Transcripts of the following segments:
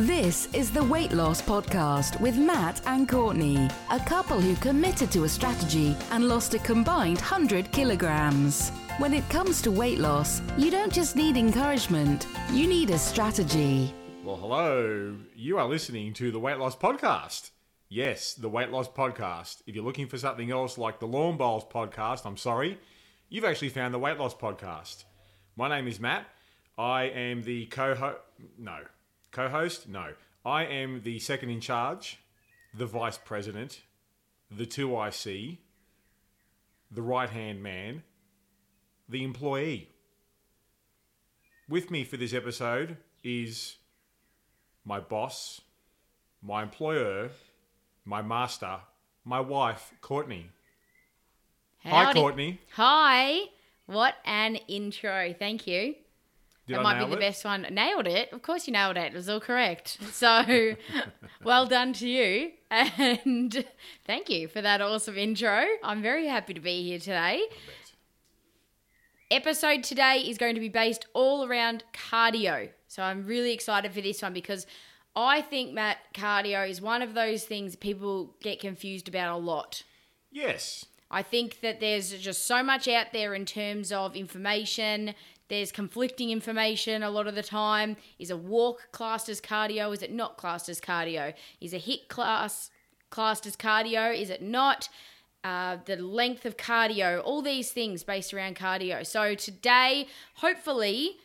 This is the Weight Loss Podcast with Matt and Courtney, a couple who committed to a strategy and lost a combined 100 kilograms. When it comes to weight loss, you don't just need encouragement, you need a strategy. Well, hello. You are listening to the Weight Loss Podcast. Yes, the Weight Loss Podcast. If you're looking for something else like the Lawn Bowls Podcast, I'm sorry. You've actually found the Weight Loss Podcast. My name is Matt. I am the co-host. No, co-host. No, I am the second in charge, the vice president, the two IC, the right hand man, the employee. With me for this episode is my boss, my employer, my master, my wife, Courtney. Hi, Courtney. Hi. What an intro. Thank you. Did that I might be the it? best one. Nailed it. Of course you nailed it. It was all correct. So well done to you. And thank you for that awesome intro. I'm very happy to be here today. Episode today is going to be based all around cardio. So I'm really excited for this one because I think, Matt, cardio is one of those things people get confused about a lot. Yes. I think that there's just so much out there in terms of information. There's conflicting information a lot of the time. Is a walk classed as cardio? Is it not classed as cardio? Is a HIIT class classed as cardio? Is it not? Uh, the length of cardio, all these things based around cardio. So today, hopefully,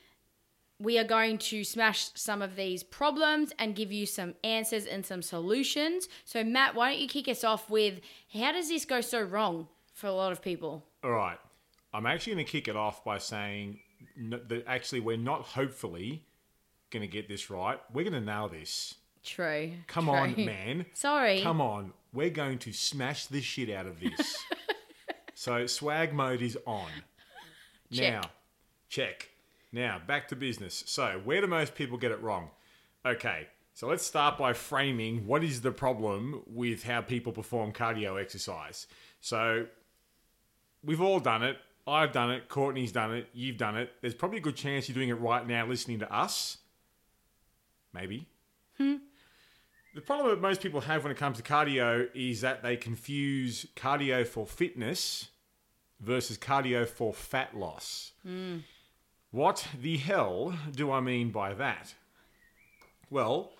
we are going to smash some of these problems and give you some answers and some solutions. So, Matt, why don't you kick us off with how does this go so wrong for a lot of people? All right. I'm actually going to kick it off by saying that actually we're not hopefully going to get this right. We're going to nail this. True. Come true. on, man. Sorry. Come on. We're going to smash the shit out of this. so swag mode is on. Check. Now, check. Now, back to business. So, where do most people get it wrong? Okay, so let's start by framing what is the problem with how people perform cardio exercise. So, we've all done it. I've done it. Courtney's done it. You've done it. There's probably a good chance you're doing it right now listening to us. Maybe. Hmm. The problem that most people have when it comes to cardio is that they confuse cardio for fitness versus cardio for fat loss. Hmm. What the hell do I mean by that? Well,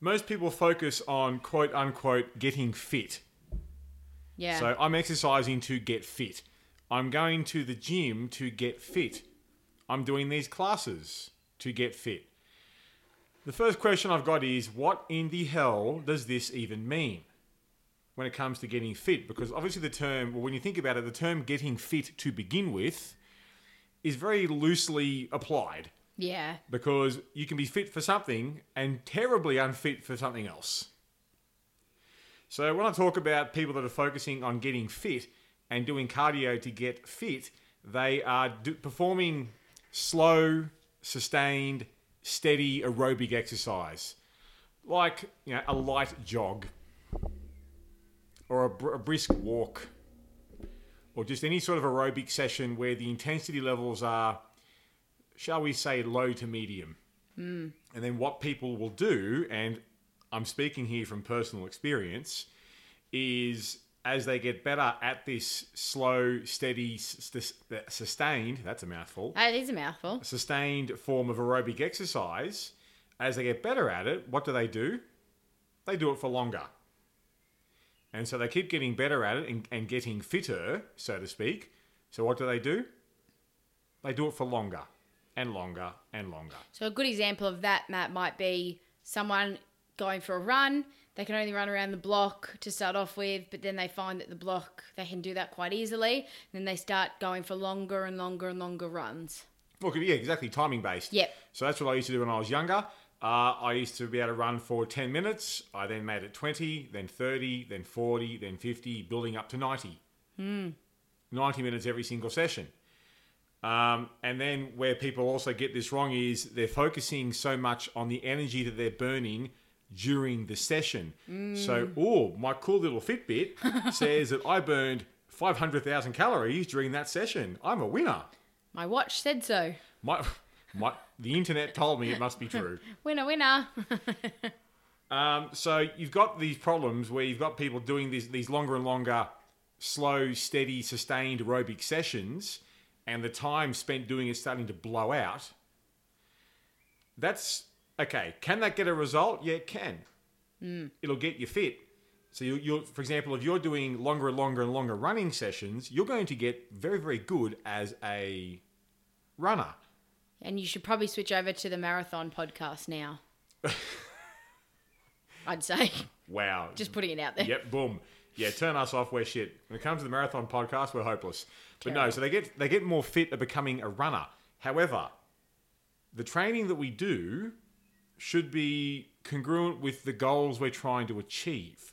most people focus on quote unquote getting fit. yeah. So I'm exercising to get fit. I'm going to the gym to get fit. I'm doing these classes to get fit. The first question I've got is what in the hell does this even mean when it comes to getting fit? Because obviously, the term, well, when you think about it, the term getting fit to begin with is very loosely applied yeah. because you can be fit for something and terribly unfit for something else. So when I talk about people that are focusing on getting fit and doing cardio to get fit, they are do- performing slow, sustained, steady aerobic exercise, like you know a light jog or a, br- a brisk walk. Or just any sort of aerobic session where the intensity levels are shall we say, low to medium. Hmm. And then what people will do, and I'm speaking here from personal experience, is as they get better at this slow, steady, sustained, that's a mouthful, That is a mouthful. sustained form of aerobic exercise, as they get better at it, what do they do? They do it for longer. And so they keep getting better at it and, and getting fitter, so to speak. So what do they do? They do it for longer and longer and longer. So a good example of that, Matt, might be someone going for a run. They can only run around the block to start off with, but then they find that the block they can do that quite easily. And Then they start going for longer and longer and longer runs. Look, yeah, exactly, timing based. Yep. So that's what I used to do when I was younger. Uh, I used to be able to run for 10 minutes. I then made it 20, then 30, then 40, then 50, building up to 90. 90 minutes every single session. Um, and then where people also get this wrong is they're focusing so much on the energy that they're burning during the session. So, oh, my cool little Fitbit says that I burned 500,000 calories during that session. I'm a winner. My watch said so. My, my, the internet told me it must be true. Winner, winner. Um, so you've got these problems where you've got people doing these these longer and longer, slow, steady, sustained aerobic sessions, and the time spent doing it starting to blow out. That's okay. Can that get a result? Yeah, it can. Hmm. It'll get you fit. So you, you'll, for example, if you're doing longer and longer and longer running sessions, you're going to get very, very good as a runner. And you should probably switch over to the marathon podcast now. I'd say. Wow. Just putting it out there. Yep, boom. Yeah, turn us off. We're shit. When it comes to the marathon podcast, we're hopeless. But no, so they get they get more fit at becoming a runner. However, the training that we do should be congruent with the goals we're trying to achieve.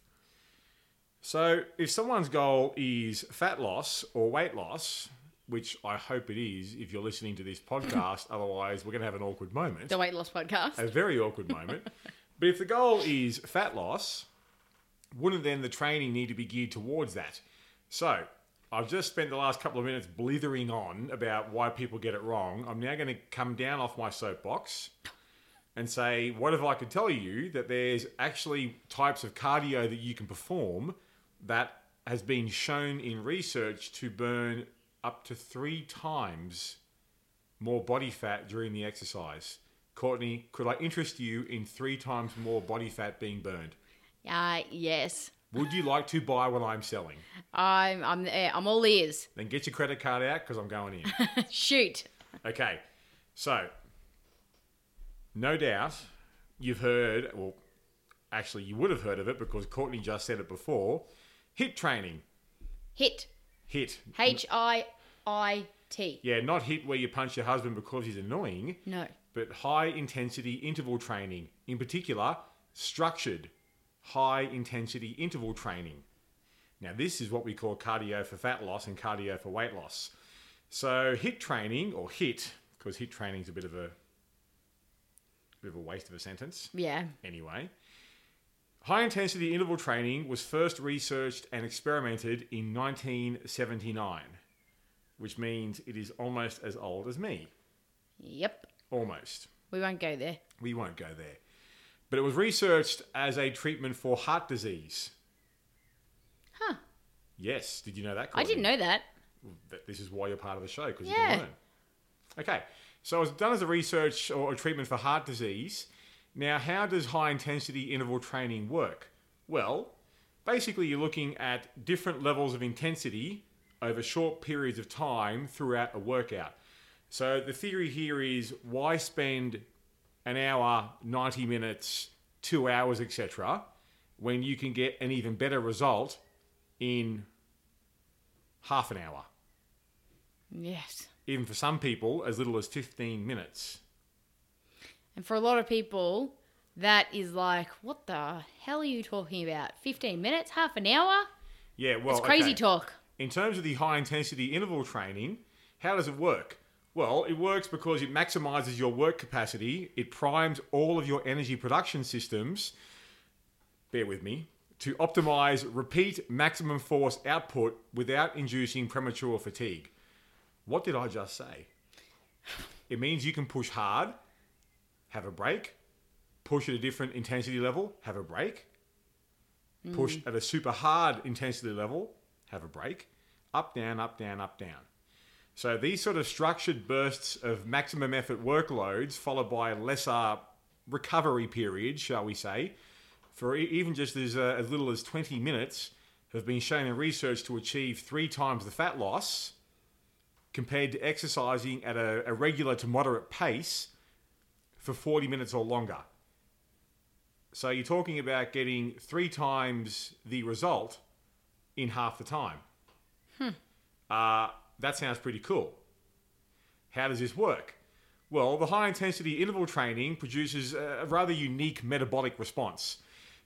So, if someone's goal is fat loss or weight loss, which I hope it is if you're listening to this podcast, otherwise we're going to have an awkward moment The weight loss podcast. a very awkward moment. But if the goal is fat loss, wouldn't then the training need to be geared towards that? So, I've just spent the last couple of minutes blithering on about why people get it wrong. I'm now going to come down off my soapbox and say, what if I could tell you that there's actually types of cardio that you can perform that has been shown in research to burn up to three times more body fat during the exercise. Courtney, could I interest you in three times more body fat being burned? Uh, yes. Would you like to buy what I'm selling? I'm I'm. I'm all ears. Then get your credit card out because I'm going in. Shoot. okay, so no doubt you've heard, well, actually, you would have heard of it because Courtney just said it before HIIT training. Hit. Hit. H I I T. Yeah, not hit where you punch your husband because he's annoying. No. but high intensity interval training, in particular, structured high intensity interval training. Now, this is what we call cardio for fat loss and cardio for weight loss. So, HIIT training, or HIIT, because HIIT training is a bit of a bit of a waste of a sentence. Yeah. Anyway, high intensity interval training was first researched and experimented in 1979, which means it is almost as old as me. Yep. Almost. We won't go there. We won't go there. But it was researched as a treatment for heart disease. Huh. Yes. Did you know that? I didn't know that. That this is why you're part of the show because you Yeah. can learn. Okay. So it was done as a research or a treatment for heart disease. Now, how does high intensity interval training work? Well, basically, you're looking at different levels of intensity over short periods of time throughout a workout. So the theory here is why spend an hour, 90 minutes, two hours, etc., when you can get an even better result in half an hour? Yes. Even for some people, as little as 15 minutes. And for a lot of people, that is like, what the hell are you talking about? 15 minutes? Half an hour? Yeah, well, It's crazy okay. talk. In terms of the high intensity interval training, how does it work? Well, it works because it maximizes your work capacity, it primes all of your energy production systems, bear with me, to optimize repeat maximum force output without inducing premature fatigue. What did I just say? It means you can push hard, have a break, push at a different intensity level, have a break, push at a super hard intensity level, have a break, up, down, up, down, up, down. So these sort of structured bursts of maximum effort workloads, followed by lesser recovery periods, shall we say, for even just as, uh, as little as 20 minutes, have been shown in research to achieve three times the fat loss compared to exercising at a, a regular to moderate pace for 40 minutes or longer. So you're talking about getting three times the result in half the time. Uh, that sounds pretty cool. How does this work? Well, the high intensity interval training produces a rather unique metabolic response.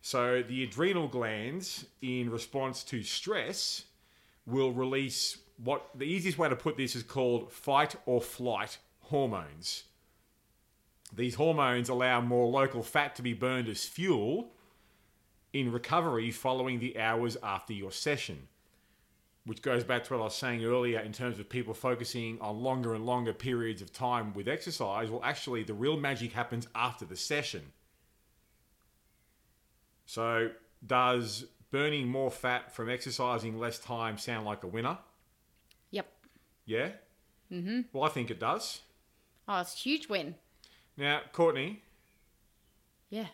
So, the adrenal glands, in response to stress, will release what the easiest way to put this is called fight or flight hormones. These hormones allow more local fat to be burned as fuel in recovery following the hours after your session. Which goes back to what I was saying earlier in terms of people focusing on longer and longer periods of time with exercise. Well, actually, the real magic happens after the session. So, does burning more fat from exercising less time sound like a winner? Yeah? Mm-hmm. Well, I think it does. Oh, it's a huge win. Now, Courtney, Yeah.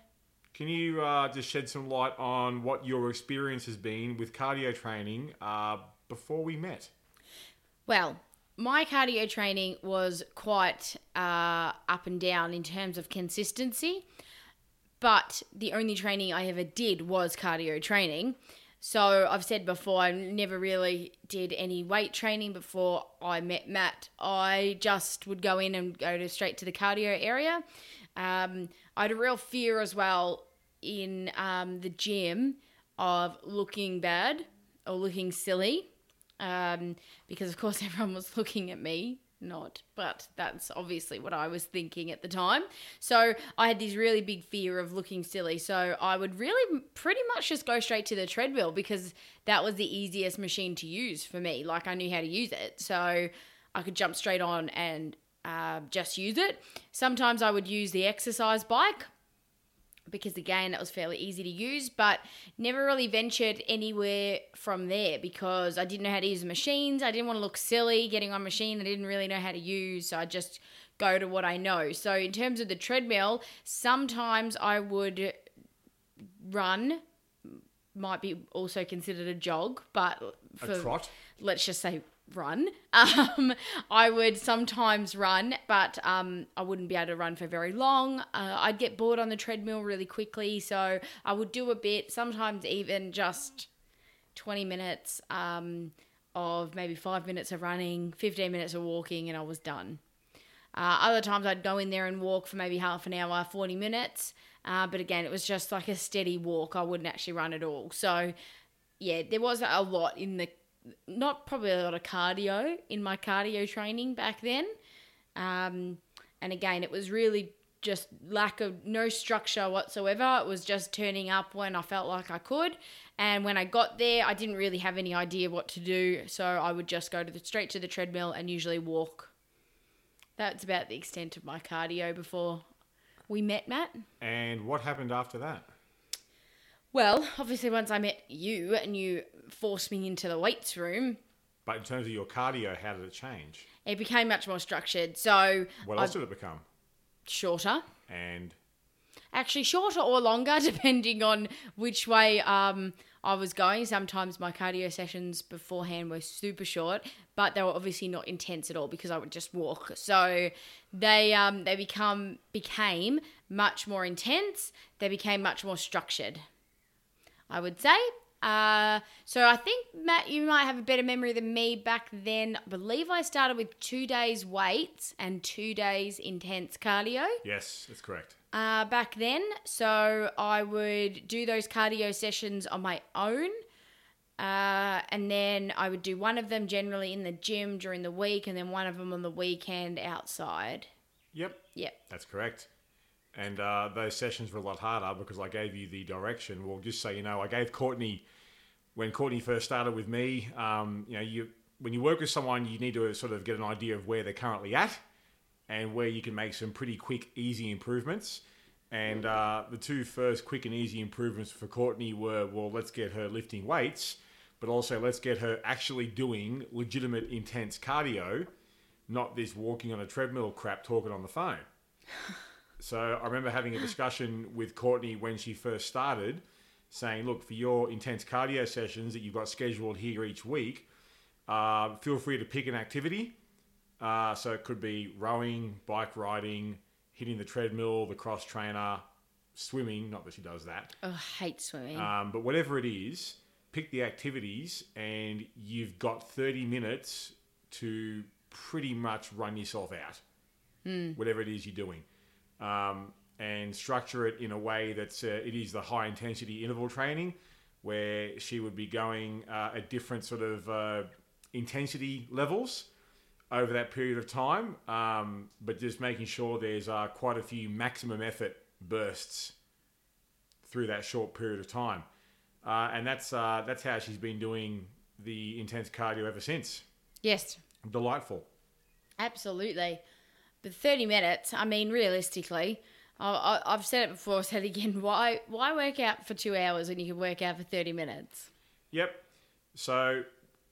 can you uh, just shed some light on what your experience has been with cardio training uh, before we met? Well, my cardio training was quite uh, up and down in terms of consistency, but the only training I ever did was cardio training. So I've said before, I never really did any weight training before I met Matt. I just would go in and go to straight to the cardio area. Um, I had a real fear as well in um, the gym of looking bad or looking silly um, because of course everyone was looking at me not but that's obviously what i was thinking at the time. So i had this really big fear of looking silly. So i would really pretty much just go straight to the treadmill because that was the easiest machine to use for me. Like i knew how to use it. So i could jump straight on and uh, just use it. Sometimes i would use the exercise bike because again, it was fairly easy to use, but never really ventured anywhere from there because I didn't know how to use the machines. I didn't want to look silly getting on a machine I didn't really know how to use, so I just go to what I know. So in terms of the treadmill, sometimes I would run, might be also considered a jog, but A for trot? let's just say run. Um, I would sometimes run, but um, I wouldn't be able to run for very long. Uh, I'd get bored on the treadmill really quickly, so I would do a bit, sometimes even just 20 minutes um, of maybe five minutes of running, 15 minutes of walking, and I was done. Uh, other times I'd go in there and walk for maybe half an hour, 40 minutes. Uh, but again, it was just like a steady walk. I wouldn't actually run at all. So, yeah, there was a lot in the, not probably a lot of cardio in my cardio training back then. Um, and again, it was really just lack of no structure whatsoever. It was just turning up when I felt like I could. And when I got there, I didn't really have any idea what to do. So I would just go to the straight to the treadmill and usually walk that's about the extent of my cardio before we met, Matt. And what happened after that? Well, obviously, once I met you and you forced me into the weights room, But in terms of your cardio, how did it change? it became much more structured. So, What else did it become? shorter. And Actually, shorter or longer, depending on which way um, I was going. Sometimes my cardio sessions beforehand were super short, but they were obviously not intense at all because I would just walk. So they um, they become became much more intense. They became much more structured. I would say. Uh, so I think Matt, you might have a better memory than me. Back then, I believe I started with two days weights and two days intense cardio yes, that's correct. uh, back then. So I would do those cardio sessions on my own. Uh, and then I would do one of them generally in the gym during the week, and then one of them on the weekend outside. Yep, Yep. that's correct. And uh, those sessions were a lot harder because I gave you the direction. Well, just so you know, I gave Courtney when Courtney first started with me. Um, you know, you when you work with someone, you need to sort of get an idea of where they're currently at and where you can make some pretty quick, easy improvements. And uh, the two first quick and easy improvements for Courtney were well, let's get her lifting weights, but also let's get her actually doing legitimate, intense cardio, not this walking on a treadmill crap talking on the phone. So I remember having a discussion with Courtney when she first started, saying, "Look, for your intense cardio sessions that you've got scheduled here each week, uh, feel free to pick an activity. Uh, so it could be rowing, bike riding, hitting the treadmill, the cross trainer, swimming. Not that she does that, Oh, I hate swimming. um, but whatever it is, pick the activities, and you've got 30 minutes to pretty much run yourself out. Whatever it is you're doing, um, and structure it in a way that uh, it is the high intensity interval training, where she would be going uh, at different sort of uh, intensity levels over that period of time, um, but just making sure there's uh, quite a few maximum effort bursts through that short period of time. Uh, and that's uh, that's how she's been doing the intense cardio ever since. Yes, Delightful. absolutely. But 30 minutes, I mean, realistically, I, I've said it before, said it again. Why, why work out for two hours when you can work out for 30 minutes? Yep. So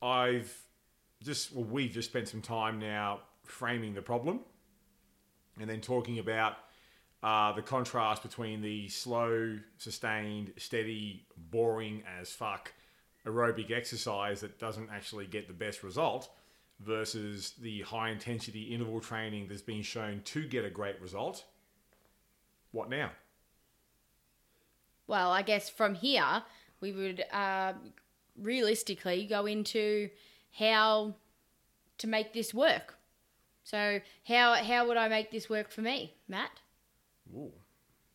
I've just well, we've just spent some time now framing the problem, and then talking about uh, the contrast between the slow, sustained, steady, boring as fuck aerobic exercise that doesn't actually get the best result versus the high intensity interval training that's been shown to get a great result. What now? Well, I guess from here, we would uh, realistically go into how to make this work. So, how, how would I make this work for me, Matt? Ooh,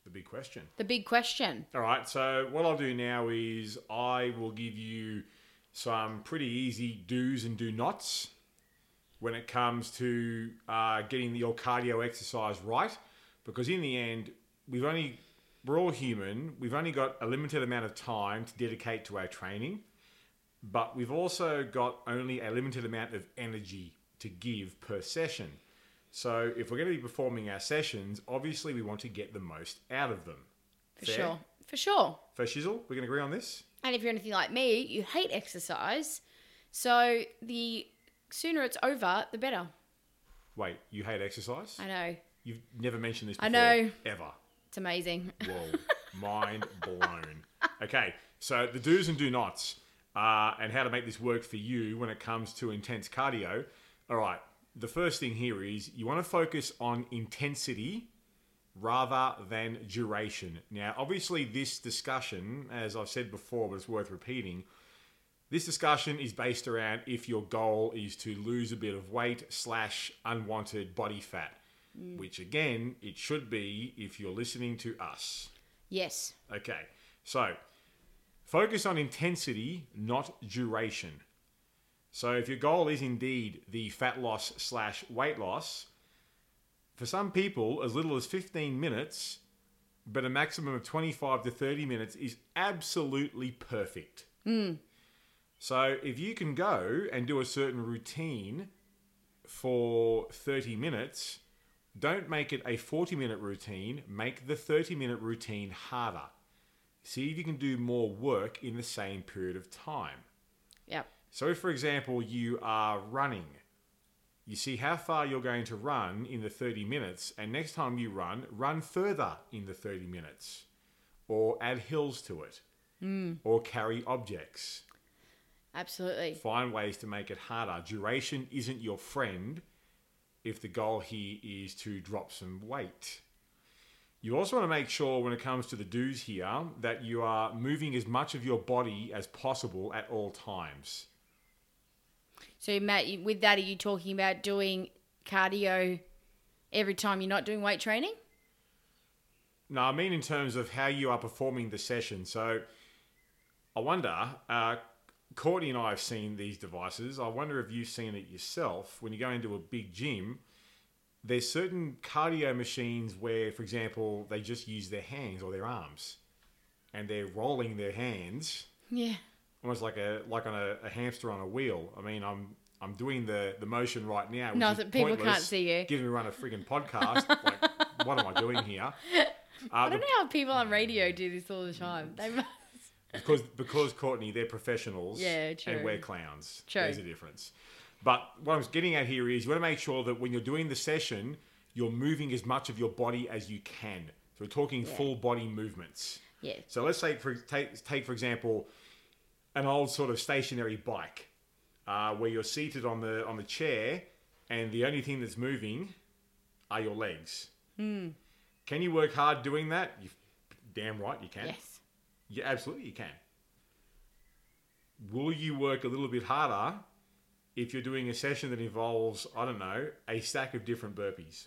the big question. The big question. All right, so what I'll do now is I will give you some pretty easy do's and do nots when it comes to uh, getting your cardio exercise right. Because in the end, we've only, we're all human, we've only got a limited amount of time to dedicate to our training, but we've also got only a limited amount of energy to give per session. So if we're going to be performing our sessions, obviously we want to get the most out of them. For Fair? sure. For sure. For Shizzle, we can agree on this? And if you're anything like me, you hate exercise. So, the sooner it's over, the better. Wait, you hate exercise? I know. You've never mentioned this before. I know. Ever. It's amazing. Whoa. Mind blown. Okay, so the do's and do nots uh, and how to make this work for you when it comes to intense cardio. All right, the first thing here is you want to focus on intensity rather than duration. Now, obviously, this discussion, as I've said before, but it's worth repeating, this discussion is based around if your goal is to lose a bit of weight slash unwanted body fat, mm. which again, it should be if you're listening to us. Yes. Okay, so focus on intensity, not duration. So if your goal is indeed the fat loss slash weight loss, for some people, as little as 15 minutes, but a maximum of 25 to 30 minutes is absolutely perfect. Mm. So if you can go and do a certain routine for 30 minutes, don't make it a 40 minute routine, make the 30 minute routine harder. See if you can do more work in the same period of time. Yep. So, if for example you are running, you see how far you're going to run in the 30 minutes, and next time you run, run further in the 30 minutes, or add hills to it, hmm. or carry objects. Absolutely. Find ways to make it harder. Duration isn't your friend if the goal here is to drop some weight. You also want to make sure when it comes to the do's here that you are moving as much of your body as possible at all times. So, Matt, with that, are you talking about doing cardio every time you're not doing weight training? No, I mean in terms of how you are performing the session. So I wonder, uh, Courtney and I have seen these devices. I wonder if you've seen it yourself when you go into a big gym. There's certain cardio machines where, for example, they just use their hands or their arms, and they're rolling their hands Yeah. almost like a like on a, a hamster on a wheel. I mean, I'm I'm doing the the motion right now. Which No, that people can't see you. Giving me run a frigging podcast. like, what am I doing here? Uh, I don't know how people on radio do this all the time. They must. Because because Courtney, they're professionals. Yeah, true. And we're clowns. True. There's a difference. But what I'm getting at here is you want to make sure that when you're doing the session, you're moving as much of your body as you can. So we're talking full body movements. Yeah. So let's say for take take for example an old sort of stationary bike uh, where you're seated on the on the chair and the only thing that's moving are your legs. Hmm. Can you work hard doing that? You damn right you can. Yes. Yeah, absolutely you can. Will you work a little bit harder if you're doing a session that involves, I don't know, a stack of different burpees?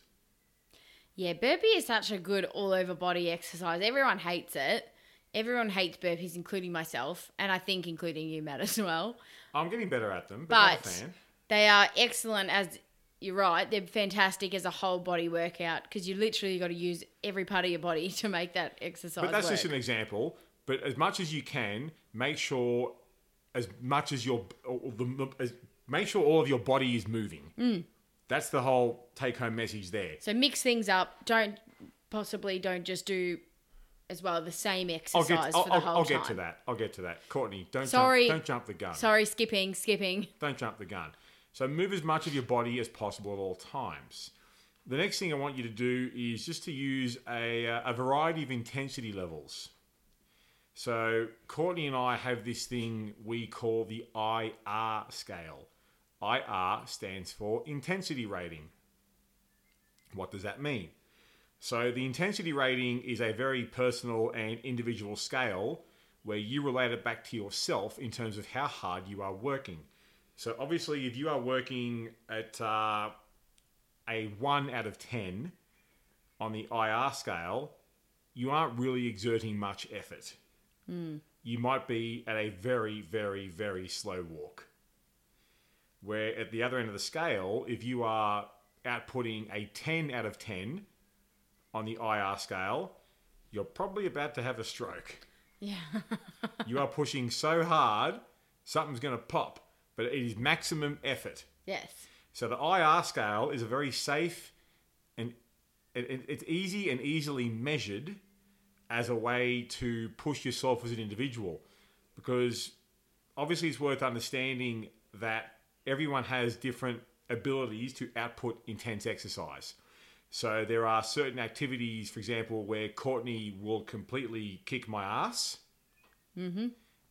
Yeah, burpee is such a good all over body exercise. Everyone hates it. Everyone hates burpees, including myself, and I think including you, Matt, as well. I'm getting better at them, but, not a but fan. they are excellent as you're right. They're fantastic as a whole body workout because you literally got to use every part of your body to make that exercise. But that's work. just an example. But as much as you can, make sure as much as your the, as, make sure all of your body is moving. Mm. That's the whole take home message there. So mix things up. Don't possibly don't just do as well the same I'll exercise get I'll, for the I'll, whole I'll time. get to that. I'll get to that. Courtney, don't Sorry. jump, don't jump the gun. Sorry, skipping, skipping. Don't jump the gun. So move as much of your body as possible at all times. The next thing I want you to do is just to use a, uh, a variety of intensity levels. So Courtney and I have this thing we call the IR scale. IR stands for intensity rating. What does that mean? So the intensity rating is a very personal and individual scale where you relate it back to yourself in terms of how hard you are working. So obviously, if you are working at uh, a one out of ten on the IR scale, you aren't really exerting much effort. You might be at a very, very, very slow walk. Where at the other end of the scale, if you are outputting a 10 out of 10 on the IR scale, you're probably about to have a stroke. Yeah. You are pushing so hard, something's going to pop, but it is maximum effort. yes. So the IR scale is a very safe and it, it- it's easy and easily measured as a way to push yourself as an individual because obviously it's worth understanding that everyone has different abilities to output intense exercise. So there are certain activities, for example, where Courtney will completely kick my ass. Mm-hmm.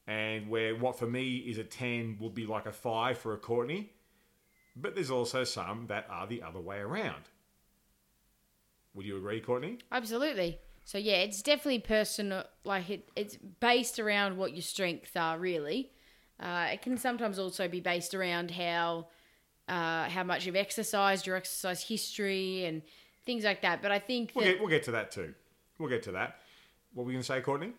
And where what for me is a 10 will be like a 5 for a Courtney. But there's also some that are the other way around. Would you agree, Courtney? Absolutely. So yeah, it's definitely personal. Like it, it's based around what your strengths are. Really, uh, it can sometimes also be based around how uh, how much you've exercised, your exercise history, and things like that. But I think that We'll get, we'll get to that too. We'll get to that. What were we going to say, Courtney?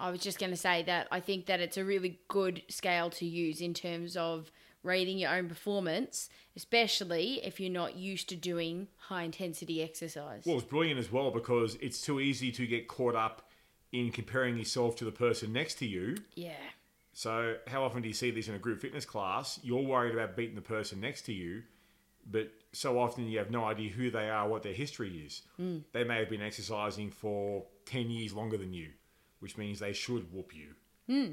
I was just going to say that I think that it's a really good scale to use in terms of rating your own performance, especially if you're not used to doing high intensity exercise. Well, it's brilliant as well because it's too easy to get caught up in comparing yourself to the person next to you. yeah. So, how often do you see this in a group fitness class? You're worried about beating the person next to you, but so often you have no idea who they are, what their history is. Hmm. They may have been exercising for 10 years longer than you, which means they should whoop you. Hmm.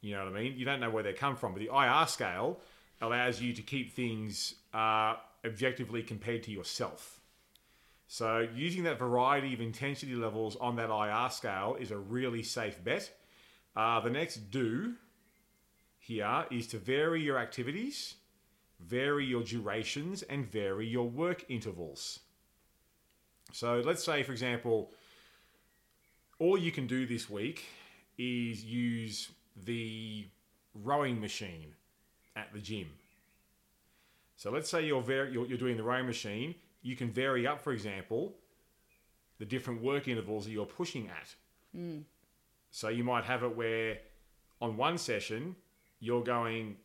You know what I mean? You don't know where they come from, but the IR scale allows you to keep things uh, objectively compared to yourself. So, using that variety of intensity levels on that IR scale is a really safe bet. Uh, the next do here is to vary your activities, vary your durations, and vary your work intervals. So, let's say, for example, all you can do this week is use the rowing machine at the gym. So let's say you're, var- you're, you're doing the rowing machine, you can vary up, for example, the different work intervals that you're pushing at. So you might have it where on one session you're going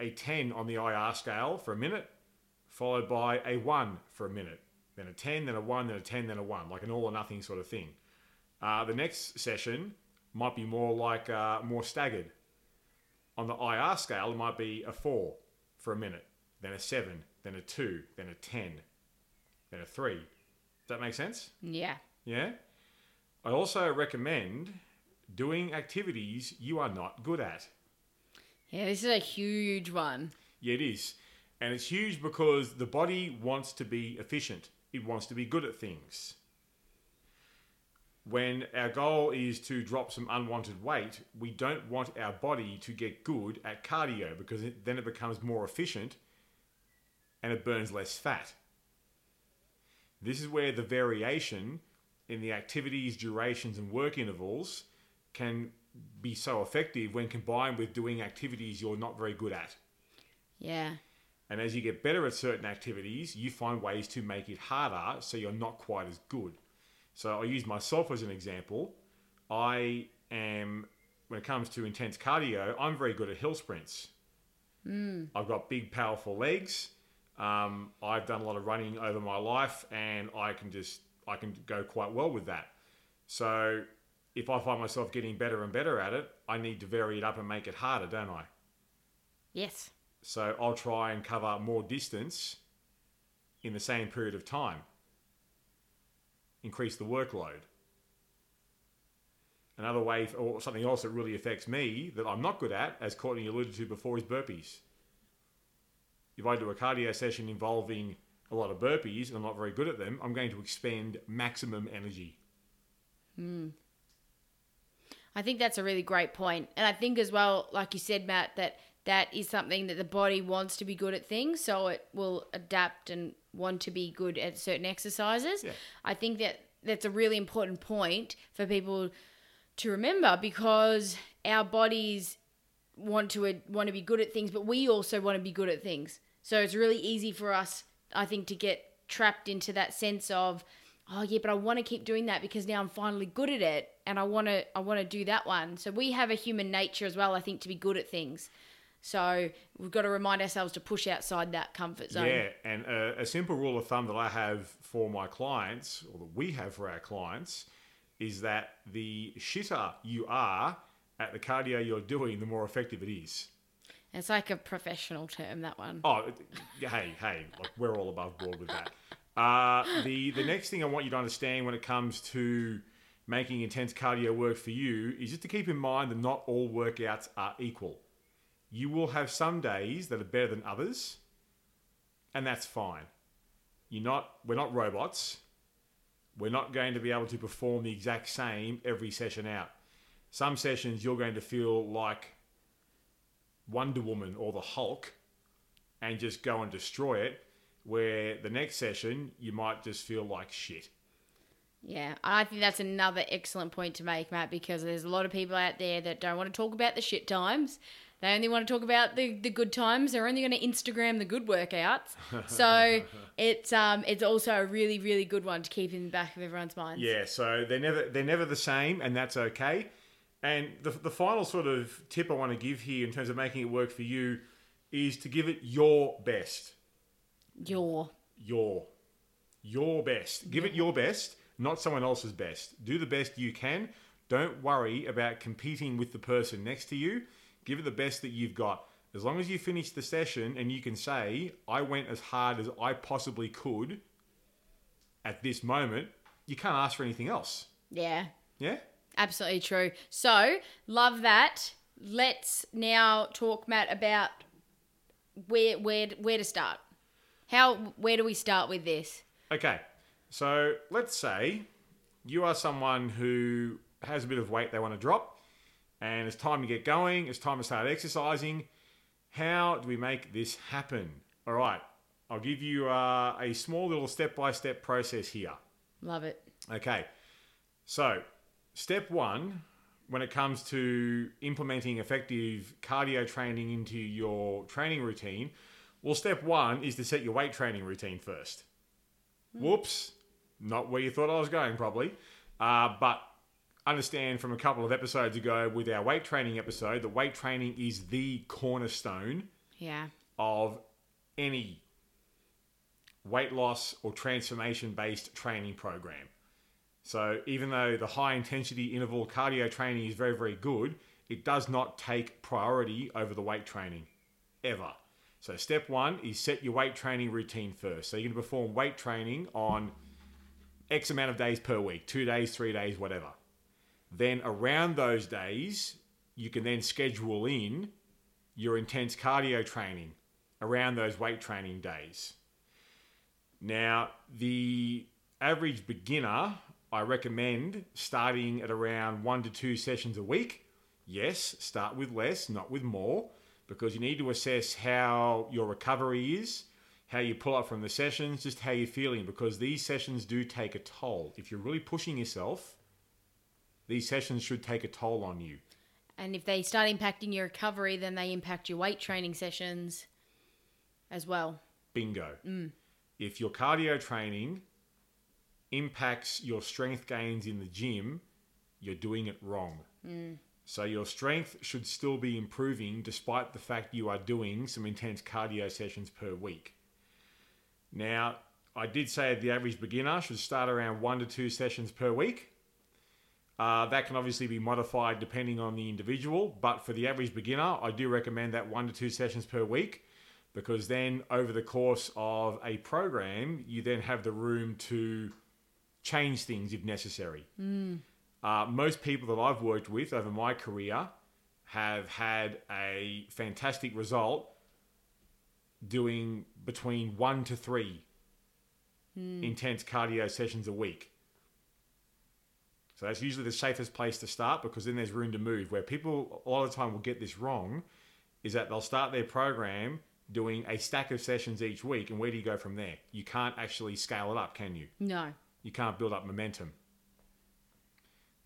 a 10 on the IR scale for a minute, followed by a 1 for a minute, then a 10, then a 1, then a 10, then a 1, like an all or nothing sort of thing. Uh, the next session might be more like uh, more staggered. On the IR scale, it might be a 4 for a minute, then a 7, then a 2, then a 10, then a 3. Does that make sense? Yeah. Yeah? I also recommend doing activities you are not good at. Yeah, this is a huge one. Yeah, it is. And it's huge because the body wants to be efficient, it wants to be good at things. When our goal is to drop some unwanted weight, we don't want our body to get good at cardio because it, then it becomes more efficient and it burns less fat. This is where the variation in the activities, durations, and work intervals can be so effective when combined with doing activities you're not very good at. Yeah. And as you get better at certain activities, you find ways to make it harder so you're not quite as good. So I use myself as an example. I am, when it comes to intense cardio, I'm very good at hill sprints. I've got big, powerful legs. Um, I've done a lot of running over my life, and I can just I can go quite well with that. So if I find myself getting better and better at it, I need to vary it up and make it harder, don't I? Yes. So I'll try and cover more distance in the same period of time. Increase the workload. Another way, or something else that really affects me that I'm not good at, as Courtney alluded to before, is burpees. If I do a cardio session involving a lot of burpees and I'm not very good at them, I'm going to expend maximum energy. Hmm. I think that's a really great point. And I think as well, like you said, Matt, that that is something that the body wants to be good at things, so it will adapt and want to be good at certain exercises. Yeah. I think that that's a really important point for people to remember because our bodies want to want to be good at things, but we also want to be good at things. So it's really easy for us, I think, to get trapped into that sense of, oh yeah, but I want to keep doing that because now I'm finally good at it, and I want to I want to do that one. So we have a human nature as well, I think, to be good at things. So we've got to remind ourselves to push outside that comfort zone. Yeah, and a, a simple rule of thumb that I have for my clients, or that we have for our clients, is that the shitter you are at the cardio you're doing, the more effective it is. It's like a professional term that one. Oh, hey, hey, like we're all above board with that. Uh, the the next thing I want you to understand when it comes to making intense cardio work for you is just to keep in mind that not all workouts are equal. You will have some days that are better than others, and that's fine. You're not. We're not robots. We're not going to be able to perform the exact same every session out. Some sessions you're going to feel like Wonder Woman or the Hulk and just go and destroy it. Where the next session you might just feel like shit. Yeah, I think that's another excellent point to make, Matt, because there's a lot of people out there that don't want to talk about the shit times. They only want to talk about the, the good times. They're only going to Instagram the good workouts. So it's um it's also a really really good one to keep in the back of everyone's minds. Yeah, so they're never they're never the same, and that's okay. And the the final sort of tip I want to give here in terms of making it work for you is to give it your best. Your Your your best. Give it your best, not someone else's best. Do the best you can. Don't worry about competing with the person next to you. Give it the best that you've got. As long as you finish the session and you can say, I went as hard as I possibly could at this moment, you can't ask for anything else. yeah, Yeah? absolutely true. So love that. Let's now talk, Matt, about where where where to start. How where do we start with this? Okay. So let's say you are someone who has a bit of weight they want to drop, and it's time to get going, it's time to start exercising. How do we make this happen? All right. I'll give you uh, a small little step by step process here. Love it. Okay. So, step one, when it comes to implementing effective cardio training into your training routine, well, step one is to set your weight training routine first. Whoops, not where you thought I was going, probably. Uh, but understand from a couple of episodes ago with our weight training episode that weight training is the cornerstone Yeah. of any weight loss or transformation based training program. So, even though the high intensity interval cardio training is very, very good, it does not take priority over the weight training ever. So, step one is set your weight training routine first. So, you're going to perform weight training on X amount of days per week two days, three days, whatever. Then, around those days, you can then schedule in your intense cardio training around those weight training days. Now, the average beginner, I recommend starting at around one to two sessions a week. Yes, start with less, not with more, because you need to assess how your recovery is, how you pull up from the sessions, just how you're feeling, because these sessions do take a toll. If you're really pushing yourself, these sessions should take a toll on you. And if they start impacting your recovery, then they impact your weight training sessions as well. Bingo. Mm. If your cardio training impacts your strength gains in the gym, you're doing it wrong. Mm. So your strength should still be improving despite the fact you are doing some intense cardio sessions per week. Now, I did say the average beginner should start around one to two sessions per week. Uh, that can obviously be modified depending on the individual, but for the average beginner, I do recommend that one to two sessions per week because then over the course of a program, you then have the room to change things if necessary. Uh, most people that I've worked with over my career have had a fantastic result doing between one to three intense cardio sessions a week. So that's usually the safest place to start because then there's room to move. Where people a lot of the time will get this wrong is that they'll start their program doing a stack of sessions each week, and where do you go from there? You can't actually scale it up, can you? No. you can't build up momentum.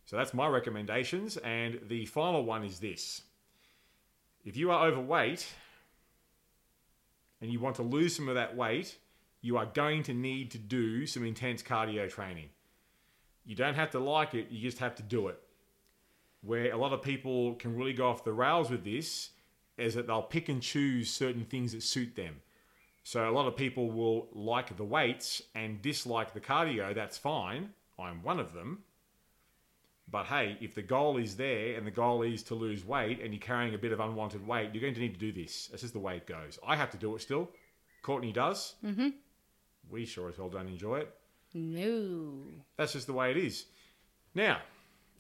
So that's my recommendations. And the final one is this if you are overweight and you want to lose some of that weight, you are going to need to do some intense cardio training. You don't have to like it, you just have to do it. Where a lot of people can really go off the rails with this is that they'll pick and choose certain things that suit them. So a lot of people will like the weights and dislike the cardio. That's fine. I'm one of them. But hey, if the goal is there and the goal is to lose weight and you're carrying a bit of unwanted weight, you're going to need to do this. This is the way it goes. I have to do it still. Courtney does. Mm-hmm. We sure as hell don't enjoy it. No. That's just the way it is. Now,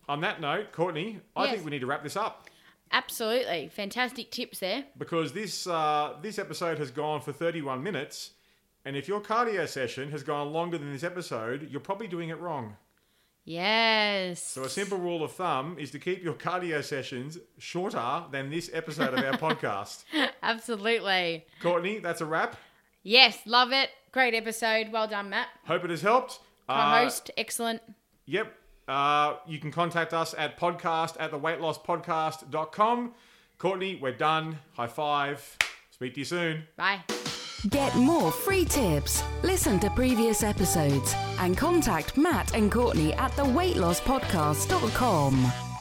on that note, Courtney, I Yes. think we need to wrap this up Absolutely. Fantastic tips there. because this uh, this episode has gone for 31 minutes, and if your cardio session has gone longer than this episode, you're probably doing it wrong. Yes. So a simple rule of thumb is to keep your cardio sessions shorter than this episode of our podcast. Absolutely. Courtney, that's a wrap. Yes, love it. Great episode. Well done, Matt. Hope it has helped. Uh, Co-host, excellent. Yep. Uh, you can contact us at podcast at the weightlosspodcast.com. Courtney, we're done. High five. Speak to you soon. Bye. Get more free tips, listen to previous episodes, and contact Matt and Courtney at theweightlosspodcast.com.